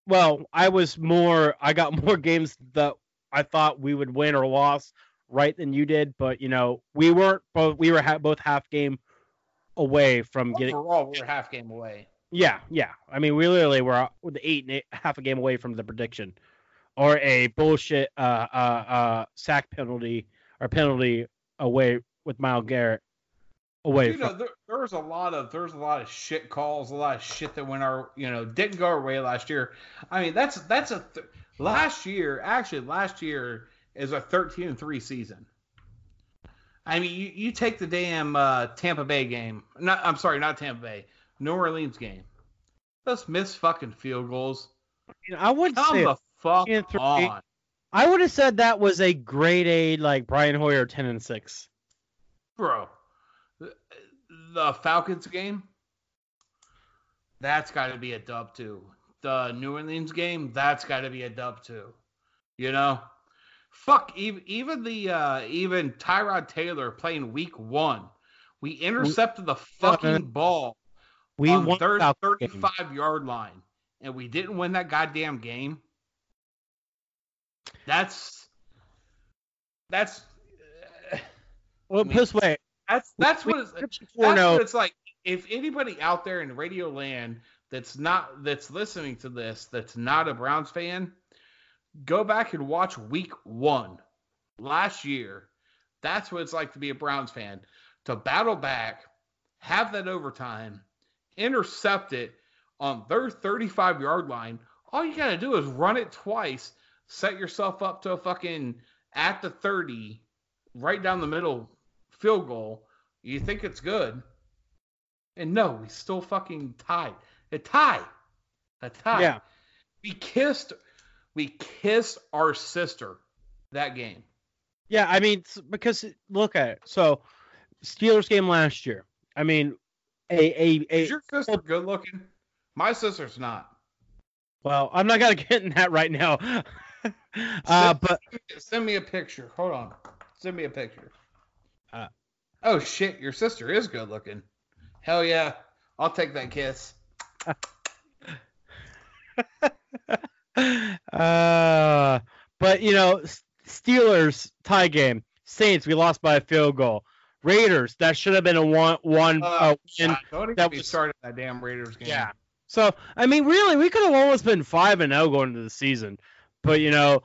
Well, I was more I got more games that I thought we would win or lost right than you did, but you know, we weren't both we were ha- both half game away from getting Overall, we're half game away. Yeah, yeah. I mean, we literally were the eight and eight, half a game away from the prediction, or a bullshit uh uh uh sack penalty or penalty away with Myles Garrett away you know, from. there, there was a lot of there's a lot of shit calls, a lot of shit that went our you know didn't go our way last year. I mean, that's that's a th- last year actually last year is a 13 and three season. I mean, you, you take the damn uh, Tampa Bay game. Not I'm sorry, not Tampa Bay, New Orleans game. Those missed fucking field goals. I would Come say the fuck three. on. I would have said that was a grade A like Brian Hoyer ten and six. bro. The, the Falcons game, that's got to be a dub too. The New Orleans game, that's got to be a dub too. You know, fuck even even the uh, even Tyrod Taylor playing Week One, we intercepted the fucking ball We on won the Falcons game. thirty-five yard line, and we didn't win that goddamn game. That's that's. Well, I mean, this way, That's that's we- what it's, that's what it's like. If anybody out there in Radio Land that's not that's listening to this that's not a Browns fan, go back and watch Week One last year. That's what it's like to be a Browns fan. To battle back, have that overtime, intercept it on their 35 yard line. All you gotta do is run it twice, set yourself up to a fucking at the 30, right down the middle field goal. You think it's good. And no, we still fucking tied. A tie. A tie. Yeah. We kissed we kissed our sister that game. Yeah, I mean, because look at it. So, Steelers game last year. I mean, a a, a Is your sister good looking? My sister's not. well, I'm not gonna get in that right now. uh, Send- but Send me a picture. Hold on. Send me a picture. Uh. oh shit, your sister is good looking. Hell yeah. I'll take that kiss. uh, but you know, Steelers tie game. Saints we lost by a field goal. Raiders that should have been a one one Uh, uh, win. God, that was- started that damn Raiders game. Yeah. So I mean, really, we could have almost been five and zero going into the season. But you know,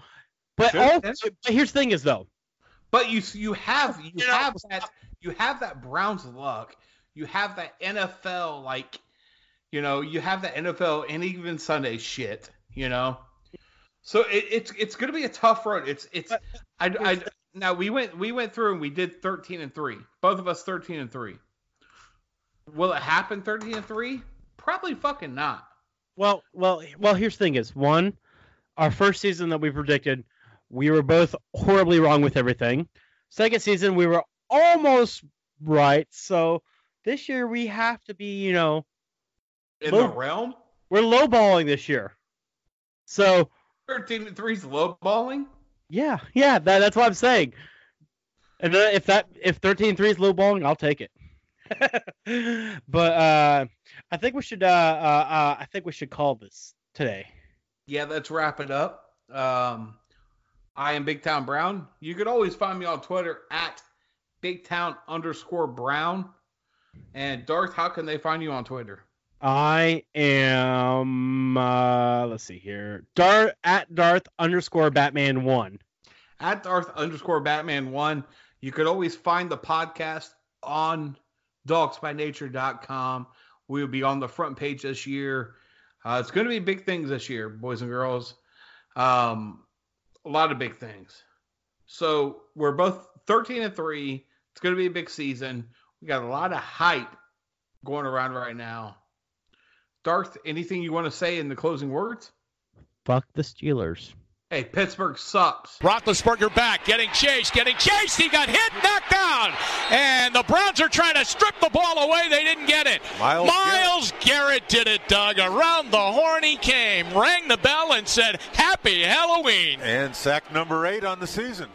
but also, but here's the thing is though. But you you have you You know, have that you have that Browns luck. You have that NFL like you know you have that NFL and even Sunday shit. You know, so it, it's it's gonna be a tough road. It's it's I, I now we went we went through and we did thirteen and three. Both of us thirteen and three. Will it happen thirteen and three? Probably fucking not. Well, well, well. Here's the thing: is one, our first season that we predicted, we were both horribly wrong with everything. second season we were almost right. So this year we have to be, you know, In Low- the realm, we're lowballing this year. So thirteen and three's lowballing. yeah, yeah, that, that's what I'm saying. And then if that if 13 3 is lowballing, I'll take it. but uh, I think we should uh, uh, uh, I think we should call this today. Yeah, let's wrap it up. Um, I am Big Town Brown. You could always find me on Twitter at Big Town underscore Brown. And Darth, how can they find you on Twitter? I am uh, let's see here. Darth at Darth underscore Batman one. At Darth underscore Batman one. You could always find the podcast on dawgsbynature.com. We will be on the front page this year. Uh, it's going to be big things this year, boys and girls. Um, a lot of big things. So we're both 13 and 3. It's going to be a big season. We got a lot of hype going around right now. Darth, anything you want to say in the closing words? Fuck the Steelers. Hey, Pittsburgh sucks. Roethlisberger back, getting chased, getting chased. He got hit, knocked down, and the Browns are trying to strip the ball away. They didn't get it. Myles Garrett did it, Doug. Around the horn he came, rang the bell, and said, "Happy Halloween." And sack number eight on the season.